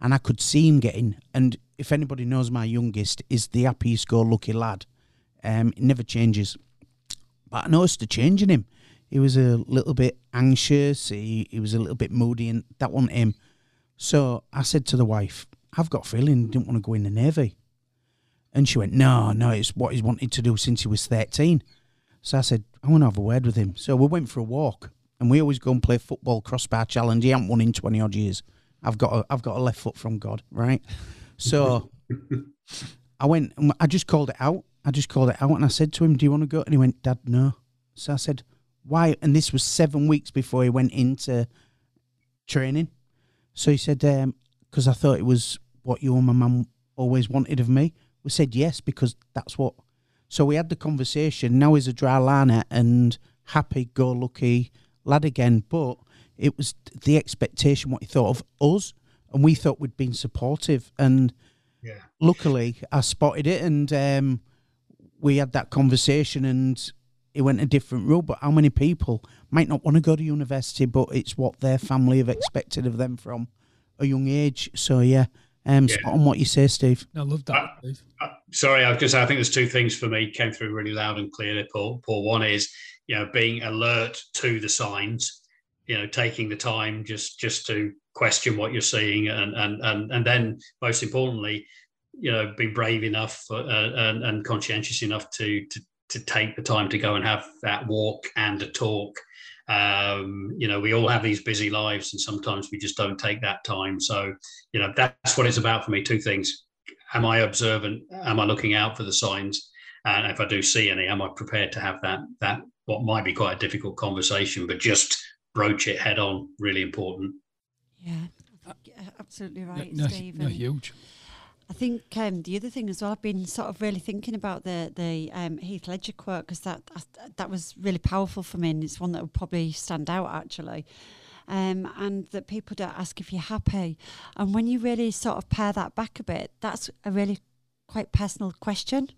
And I could see him getting, and if anybody knows my youngest, is the happiest go lucky lad. Um, it never changes. But I noticed a change in him. He was a little bit anxious, he, he was a little bit moody, and that wasn't him. So I said to the wife, I've got a feeling he didn't want to go in the Navy. And she went, No, no, it's what he's wanted to do since he was 13. So I said, I want to have a word with him. So we went for a walk and we always go and play football crossbar challenge. He hasn't won in twenty odd years. I've got a, I've got a left foot from God, right? So <laughs> I went. I just called it out. I just called it out, and I said to him, "Do you want to go?" And he went, "Dad, no." So I said, "Why?" And this was seven weeks before he went into training. So he said, "Because um, I thought it was what you and my mum always wanted of me." We said yes because that's what. So we had the conversation. Now he's a dry liner and happy, go lucky, lad again, but it was the expectation, what he thought of us, and we thought we'd been supportive. And yeah. luckily, I spotted it, and um, we had that conversation, and it went a different route. But how many people might not want to go to university, but it's what their family have expected of them from a young age? So yeah. Um, yeah. on what you say, Steve. I love that. Uh, uh, sorry, I was just I think there's two things for me came through really loud and clearly. Paul. Paul, one is you know being alert to the signs you know taking the time just just to question what you're seeing and and and, and then most importantly you know be brave enough uh, and, and conscientious enough to to to take the time to go and have that walk and a talk um, you know we all have these busy lives and sometimes we just don't take that time so you know that's what it's about for me two things am i observant am i looking out for the signs and if i do see any am i prepared to have that that what might be quite a difficult conversation, but just broach it head on. Really important. Yeah, absolutely right, no, Steve. No, huge. I think um, the other thing as well, I've been sort of really thinking about the the um, Heath Ledger quote because that that was really powerful for me, and it's one that would probably stand out actually. Um, and that people don't ask if you're happy, and when you really sort of pare that back a bit, that's a really quite personal question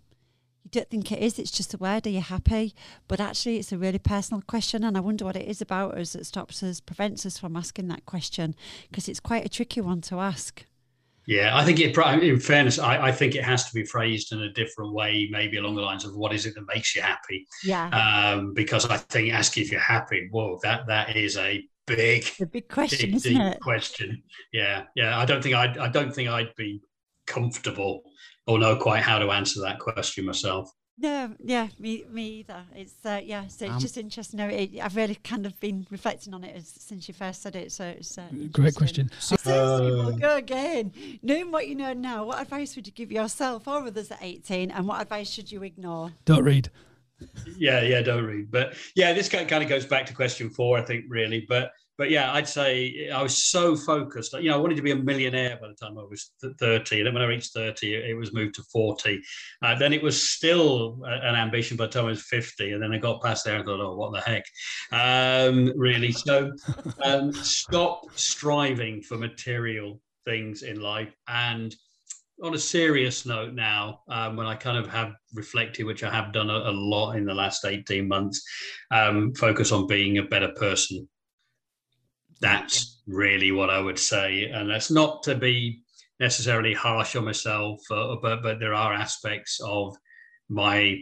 you don't think it is, it's just a word, are you happy? But actually, it's a really personal question, and I wonder what it is about us that stops us, prevents us from asking that question, because it's quite a tricky one to ask. Yeah, I think it. In fairness, I, I, think it has to be phrased in a different way, maybe along the lines of "What is it that makes you happy?" Yeah. Um, because I think asking if you're happy, whoa, that that is a big, a big question, big, isn't deep it? Question. Yeah, yeah. I don't think I. I don't think I'd be comfortable or know quite how to answer that question myself. No, yeah, me, me either. It's uh, yeah, so it's um, just interesting. No, it, I've really kind of been reflecting on it as, since you first said it. So it's uh, great question. So, uh, go again. Knowing what you know now, what advice would you give yourself or others at eighteen, and what advice should you ignore? Don't read. Yeah, yeah, don't read. But yeah, this kind of goes back to question four, I think, really. But but yeah, I'd say I was so focused. You know, I wanted to be a millionaire by the time I was 30. And then when I reached 30, it was moved to 40. Uh, then it was still an ambition by the time I was 50. And then I got past there and thought, oh, what the heck? Um, really. So um, stop striving for material things in life and on a serious note now, um, when I kind of have reflected, which I have done a, a lot in the last 18 months, um, focus on being a better person. That's really what I would say. And that's not to be necessarily harsh on myself, uh, but, but there are aspects of my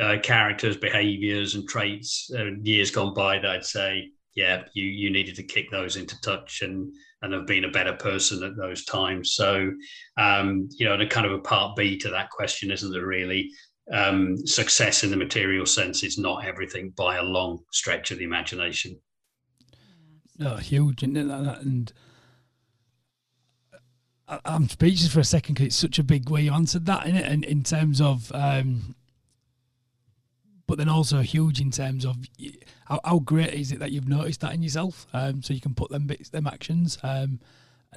uh, characters, behaviors, and traits uh, years gone by that I'd say, yeah, you you needed to kick those into touch and and have been a better person at those times. So, um, you know, and a kind of a part B to that question, isn't there really? Um, success in the material sense is not everything by a long stretch of the imagination. No, huge, it? And I'm speechless for a second because it's such a big way you answered that, in it, and in terms of, um, but then also huge in terms of how, how, great is it that you've noticed that in yourself, um, so you can put them bits, them actions, um,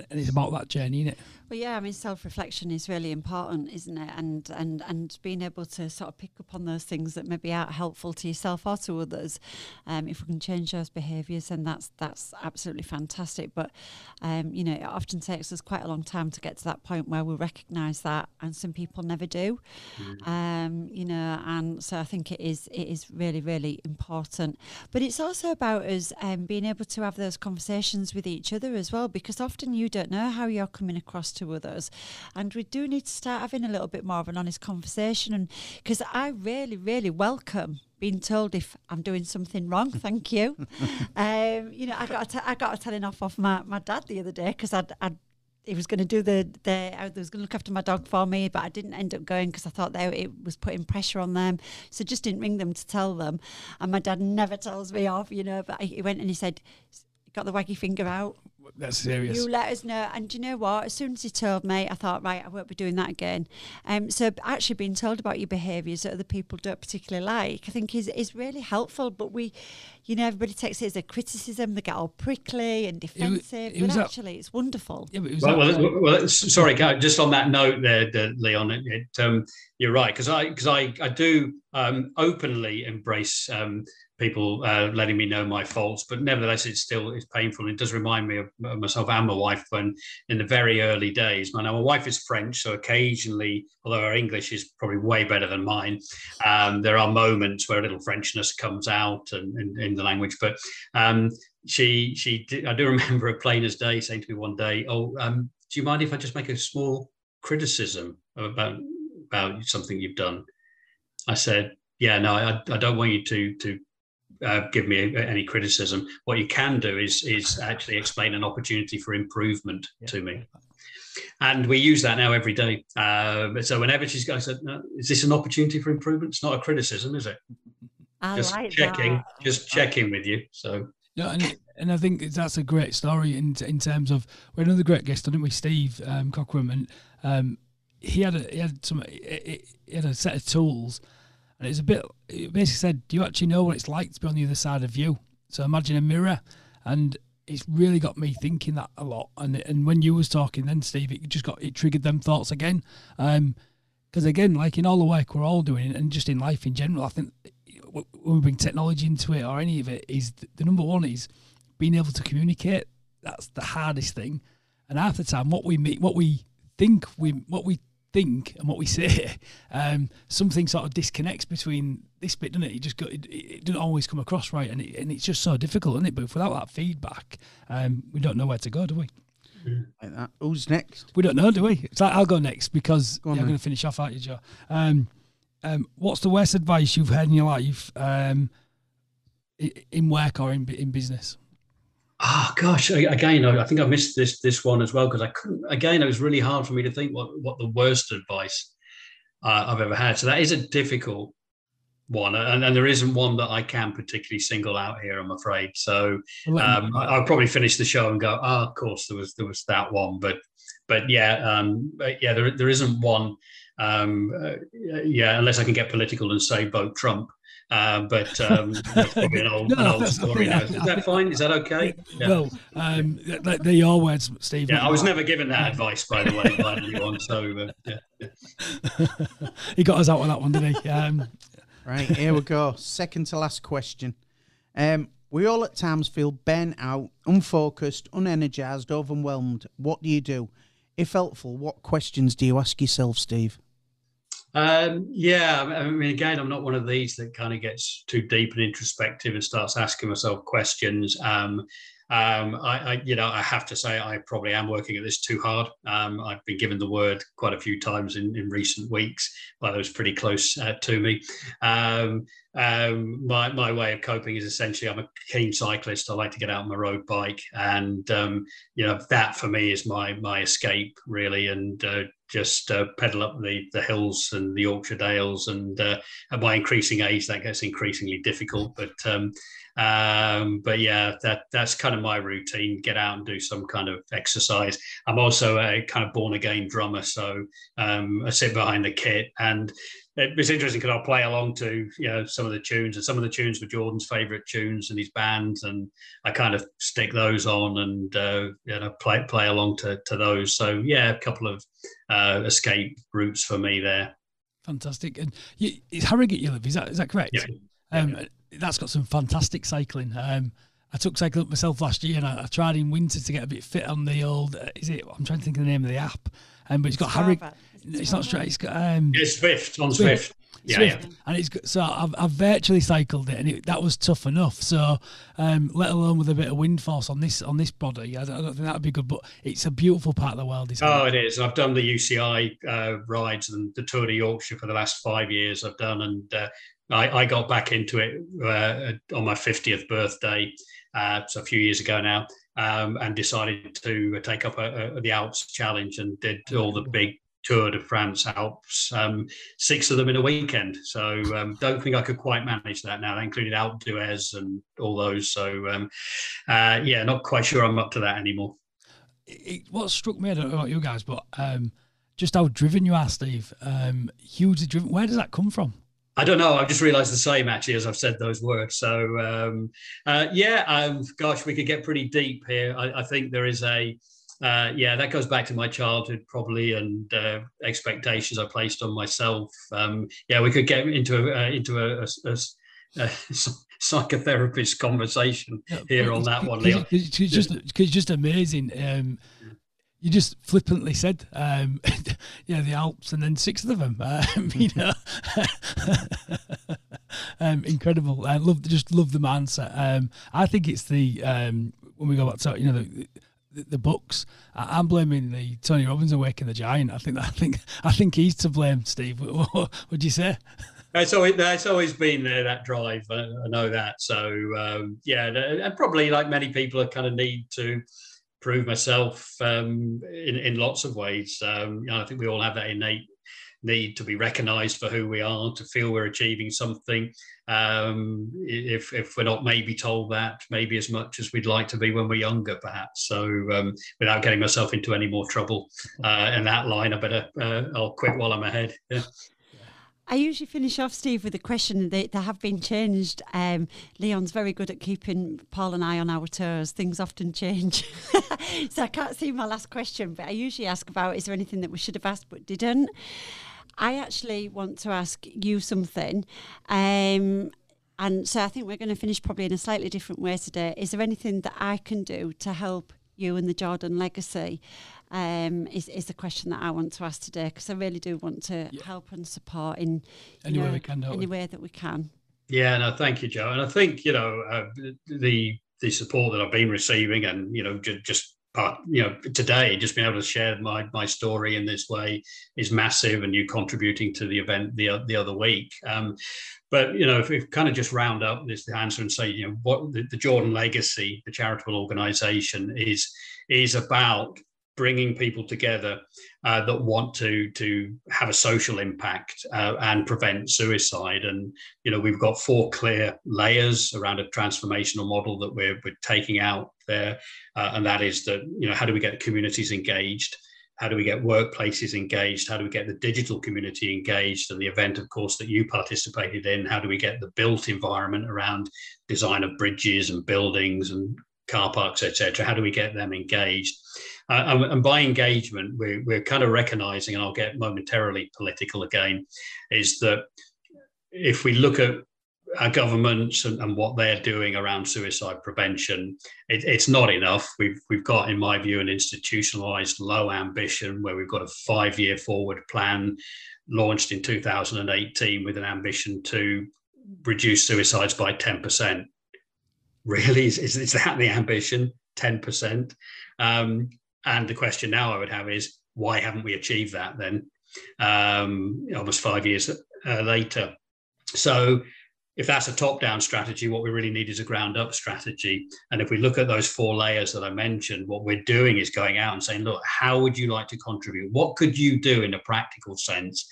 and it's about that journey, isn't it? Well, yeah, I mean, self reflection is really important, isn't it? And and and being able to sort of pick up on those things that maybe aren't helpful to yourself or to others. Um, if we can change those behaviours, then that's that's absolutely fantastic. But um, you know, it often takes us quite a long time to get to that point where we recognise that, and some people never do. Mm. Um, you know, and so I think it is it is really really important. But it's also about us um, being able to have those conversations with each other as well, because often you don't know how you're coming across to others. And we do need to start having a little bit more of an honest conversation. And because I really, really welcome being told if I'm doing something wrong. Thank you. <laughs> um, you know, I got a t- I got a telling off off my, my dad the other day because I'd, I'd he was going to do the, the I was going to look after my dog for me, but I didn't end up going because I thought they, it was putting pressure on them. So just didn't ring them to tell them. And my dad never tells me off, you know. But he went and he said, got the waggy finger out. That's serious. You let us know. And you know what? As soon as he told me, I thought, right, I won't be doing that again. Um, so actually being told about your behaviours that other people don't particularly like, I think is is really helpful. But we, you know, everybody takes it as a criticism. They get all prickly and defensive. It, it but actually, that, it's wonderful. Yeah, but well, well, well, sorry, just on that note there, Leon, it, it um, you're right because I because I I do um, openly embrace um, people uh, letting me know my faults, but nevertheless, it's still it's painful. It does remind me of myself and my wife when in the very early days. Now, my wife is French, so occasionally, although her English is probably way better than mine, um, there are moments where a little Frenchness comes out and, in, in the language. But um, she she I do <laughs> remember a plain as day saying to me one day, "Oh, um, do you mind if I just make a small criticism about about something you've done?" I said, "Yeah, no, I, I don't want you to to uh, give me any criticism. What you can do is is actually explain an opportunity for improvement yeah. to me. And we use that now every day. Uh, so whenever she's going, I said, no, "Is this an opportunity for improvement?" It's not a criticism, is it? <laughs> I just like checking, that. just checking with you. So yeah, and, and I think that's a great story in in terms of we had another great guest, didn't we, Steve um, Cockram, and um, he had a, he had some he had a set of tools and it's a bit. It basically said, "Do you actually know what it's like to be on the other side of you?" So imagine a mirror, and it's really got me thinking that a lot. And and when you was talking, then Steve, it just got it triggered them thoughts again. Um, because again, like in all the work we're all doing, and just in life in general, I think when we bring technology into it or any of it, is the number one is being able to communicate. That's the hardest thing, and half the time, what we meet, what we think we, what we think and what we say, <laughs> um, something sort of disconnects between this bit, doesn't it? It just it, it, doesn't always come across right, and, it, and it's just so difficult, isn't it? But without that feedback, um, we don't know where to go, do we? Like that. Who's next? We don't know, do we? It's like I'll go next because go on, you're going to finish off, aren't you, Jo? Um, um, what's the worst advice you've had in your life um, in work or in in business? Oh gosh, again, I think I missed this this one as well because I couldn't. Again, it was really hard for me to think what what the worst advice uh, I've ever had. So that is a difficult one, and, and there isn't one that I can particularly single out here. I'm afraid. So um, I'll probably finish the show and go, oh, of course there was there was that one, but but yeah, um, but yeah, there there isn't one. Um, uh, yeah, unless I can get political and say vote Trump. Uh, but um, <laughs> that's probably an old, no, an old story now. Is that fine? Is that okay? Yeah. Well, um, they're words, Steve. Yeah, I was never given that advice, by the way, by anyone. So, uh, yeah, yeah. <laughs> he got us out on that one, didn't he? Um, right, here we go. Second to last question. Um, we all at times feel burnt out, unfocused, unenergized, overwhelmed. What do you do? if helpful, what questions do you ask yourself, Steve? Um, yeah, I mean, again, I'm not one of these that kind of gets too deep and introspective and starts asking myself questions. Um, um, I, I, you know, I have to say I probably am working at this too hard. Um, I've been given the word quite a few times in, in recent weeks by those pretty close uh, to me. Um, um, my my way of coping is essentially I'm a keen cyclist. I like to get out on my road bike, and you know that for me is my my escape really, and uh, just uh, pedal up the the hills and the Yorkshire Dales, and uh, at my increasing age that gets increasingly difficult. But um, um, but yeah, that that's kind of my routine. Get out and do some kind of exercise. I'm also a kind of born again drummer, so um, I sit behind the kit and it was interesting because I'll play along to you know some of the tunes, and some of the tunes were Jordan's favourite tunes and his bands, and I kind of stick those on and uh, you know play play along to, to those. So yeah, a couple of uh, escape routes for me there. Fantastic, and you, it's Harrogate you live, is that is that correct? Yeah. Um, yeah. That's got some fantastic cycling. Um, I took cycling up myself last year, and I, I, tried in winter to get a bit fit on the old. Uh, is it? I'm trying to think of the name of the app, um, but it's got Harrogate it's not straight. It's got um, it's Zwift on Zwift. Yeah, Zwift. yeah, and it's so I've, I've virtually cycled it, and it, that was tough enough. So, um, let alone with a bit of wind force on this on this body, I don't, I don't think that'd be good. But it's a beautiful part of the world. Isn't oh, it? it is. I've done the UCI uh, rides and the Tour de Yorkshire for the last five years. I've done, and uh, I, I, got back into it uh, on my fiftieth birthday, uh, so a few years ago now. Um, and decided to take up a, a, the Alps challenge and did all the big Tour de France Alps, um, six of them in a weekend. So um, don't think I could quite manage that now. That included Alpe d'Huez and all those. So um, uh, yeah, not quite sure I'm up to that anymore. It, what struck me, I don't know about you guys, but um, just how driven you are, Steve. Um, hugely driven. Where does that come from? I don't know. I've just realised the same actually as I've said those words. So um, uh, yeah, um, gosh, we could get pretty deep here. I, I think there is a uh, yeah, that goes back to my childhood probably and uh, expectations I placed on myself. Um, yeah, we could get into a, uh, into a, a, a, a <laughs> psychotherapist conversation here on that one, Leon. It's just, it's just amazing. Um, you just flippantly said, um, <laughs> yeah, the Alps, and then six of them. Um, <laughs> you know, um, incredible. I love, just love the mindset. Um, I think it's the um, when we go back to you know the, the, books. I, am blaming the Tony Robbins awakening the Giant. I think that, I think I think he's to blame. Steve, <laughs> what would you say? It's always, it's always been there that drive. I, I know that. So um, yeah, and probably like many people, I kind of need to prove myself um, in in lots of ways. Um, you know, I think we all have that innate need to be recognized for who we are, to feel we're achieving something. Um, if, if we're not maybe told that, maybe as much as we'd like to be when we're younger, perhaps. So, um, without getting myself into any more trouble uh, in that line, I better uh, I'll quit while I'm ahead. Yeah. I usually finish off, Steve, with a question that they have been changed. Um, Leon's very good at keeping Paul and I on our toes. Things often change. <laughs> so I can't see my last question, but I usually ask about is there anything that we should have asked but didn't? I actually want to ask you something. Um, and so I think we're going to finish probably in a slightly different way today. Is there anything that I can do to help you and the Jordan legacy? Um, is is the question that I want to ask today because I really do want to yeah. help and support in any way we can, any way that we can. Yeah, no, thank you, Jo. And I think you know uh, the the support that I've been receiving, and you know, j- just but you know today just being able to share my my story in this way is massive and you contributing to the event the, the other week. Um, but you know if we kind of just round up this answer and say you know what the, the jordan legacy the charitable organization is is about bringing people together uh, that want to to have a social impact uh, and prevent suicide. And you know, we've got four clear layers around a transformational model that we're we're taking out there, uh, and that is that you know, how do we get communities engaged? How do we get workplaces engaged? How do we get the digital community engaged? And the event, of course, that you participated in, how do we get the built environment around design of bridges and buildings and car parks, etc.? How do we get them engaged? Uh, and, by engagement, we're, we're kind of recognizing, and I'll get momentarily political again, is that if we look at our governments and, and, what they're doing around suicide prevention, it, it's not enough. We've we've got, in my view, an institutionalized low ambition where we've got a five-year forward plan launched in 2018 with an ambition to reduce suicides by 10%. Really, is, is, is that the ambition? 10%? Um, and the question now I would have is why haven't we achieved that then? Um, almost five years uh, later. So if that's a top down strategy, what we really need is a ground up strategy. And if we look at those four layers that I mentioned, what we're doing is going out and saying, look, how would you like to contribute? What could you do in a practical sense?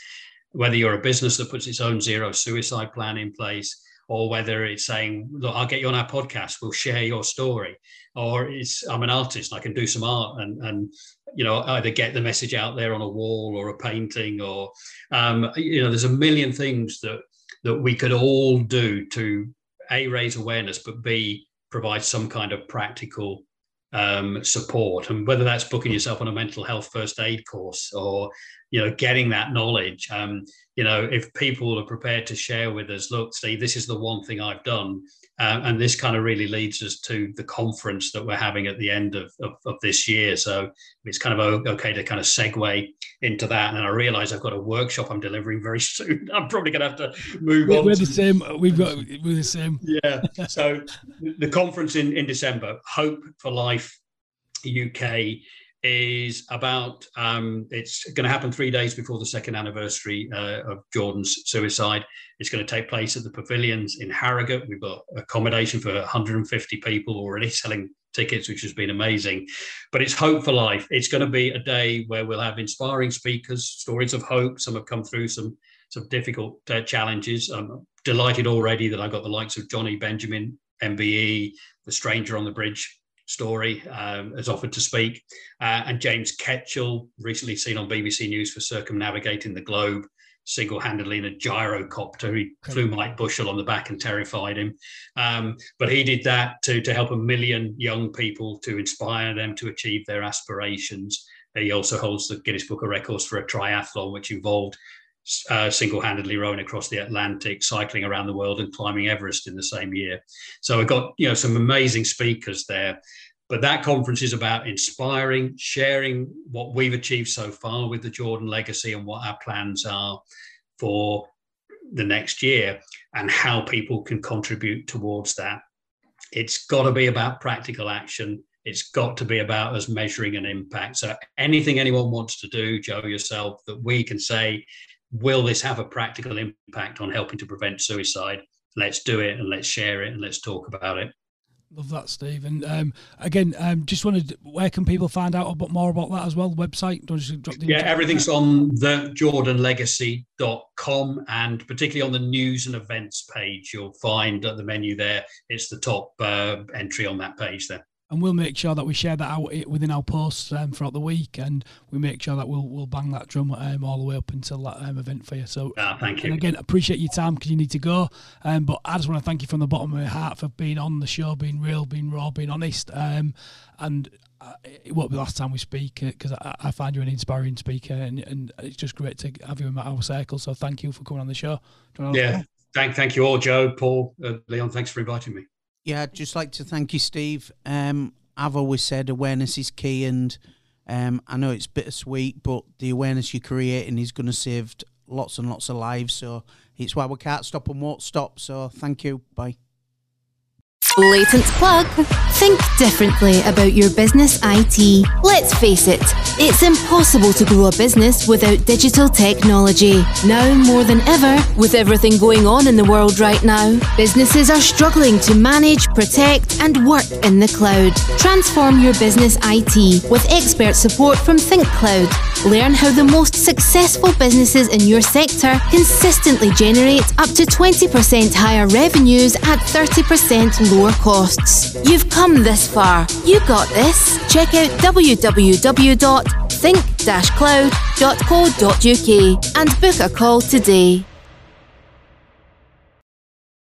Whether you're a business that puts its own zero suicide plan in place, or whether it's saying, look, I'll get you on our podcast, we'll share your story. Or it's I'm an artist, I can do some art and and you know either get the message out there on a wall or a painting or um, you know there's a million things that that we could all do to a raise awareness, but b provide some kind of practical um, support, and whether that's booking yourself on a mental health first aid course or you know getting that knowledge. Um, you know, if people are prepared to share with us, look, see this is the one thing I've done, uh, and this kind of really leads us to the conference that we're having at the end of, of, of this year. So it's kind of okay to kind of segue into that. And I realize I've got a workshop I'm delivering very <laughs> soon. I'm probably going to have to move we're, on. We're the same. We've got, we're the same. Yeah. So the conference in, in December, Hope for Life UK is about um, it's going to happen three days before the second anniversary uh, of Jordan's suicide. It's going to take place at the pavilions in Harrogate. We've got accommodation for 150 people already <laughs> selling tickets, which has been amazing. But it's Hope for Life. It's going to be a day where we'll have inspiring speakers, stories of hope. Some have come through some some difficult uh, challenges. I'm delighted already that I got the likes of Jonny Benjamin, MBE, The Stranger on the Bridge story um, has offered to speak. Uh, and James Ketchell, recently seen on BBC News for circumnavigating the globe single handedly in a gyrocopter. He flew Mike Bushell on the back and terrified him. Um, but he did that to, to help a million young people to inspire them to achieve their aspirations. He also holds the Guinness Book of Records for a triathlon, which involved uh, single-handedly rowing across the Atlantic, cycling around the world, and climbing Everest in the same year. So we've got you know some amazing speakers there. But that conference is about inspiring, sharing what we've achieved so far with the Jordan legacy and what our plans are for the next year and how people can contribute towards that. It's got to be about practical action. It's got to be about us measuring an impact. So anything anyone wants to do, Jo, yourself, that we can say will this have a practical impact on helping to prevent suicide? Let's do it and let's share it and let's talk about it. Love that, Steve. And um, again, um, just wanted, where can people find out a bit more about that as well? Website? yeah, everything's on thejordanlegacy.com and particularly on the news and events page, you'll find at the menu there, it's the top uh, entry on that page there and we'll make sure that we share that out within our posts um, throughout the week, and we make sure that we'll we'll bang that drum um, all the way up until that um, event for you. So, ah, thank you. And again, appreciate your time because you need to go. Um, but I just want to thank you from the bottom of my heart for being on the show, being real, being raw, being honest. Um, and uh, it won't be the last time we speak because uh, I, I, find you an inspiring speaker, and, and it's just great to have you in our circle. So, thank you for coming on the show. Yeah, thank thank you all, Jo, Paul, uh, Leon. Thanks for inviting me. Yeah, I'd just like to thank you, Steve. Um, I've always said awareness is key, and um, I know it's bittersweet, but the awareness you're creating is going to save lots and lots of lives. So it's why we can't stop and won't stop. So thank you. Bye. Latent plug. Think differently about your business IT. Let's face it, it's impossible to grow a business without digital technology. Now more than ever, with everything going on in the world right now, businesses are struggling to manage, protect, and work in the cloud. Transform your business IT with expert support from ThinkCloud. Learn how the most successful businesses in your sector consistently generate up to 20% higher revenues at 30% lower costs. You've come this far. You got this. Check out www.think-cloud.co.uk and book a call today.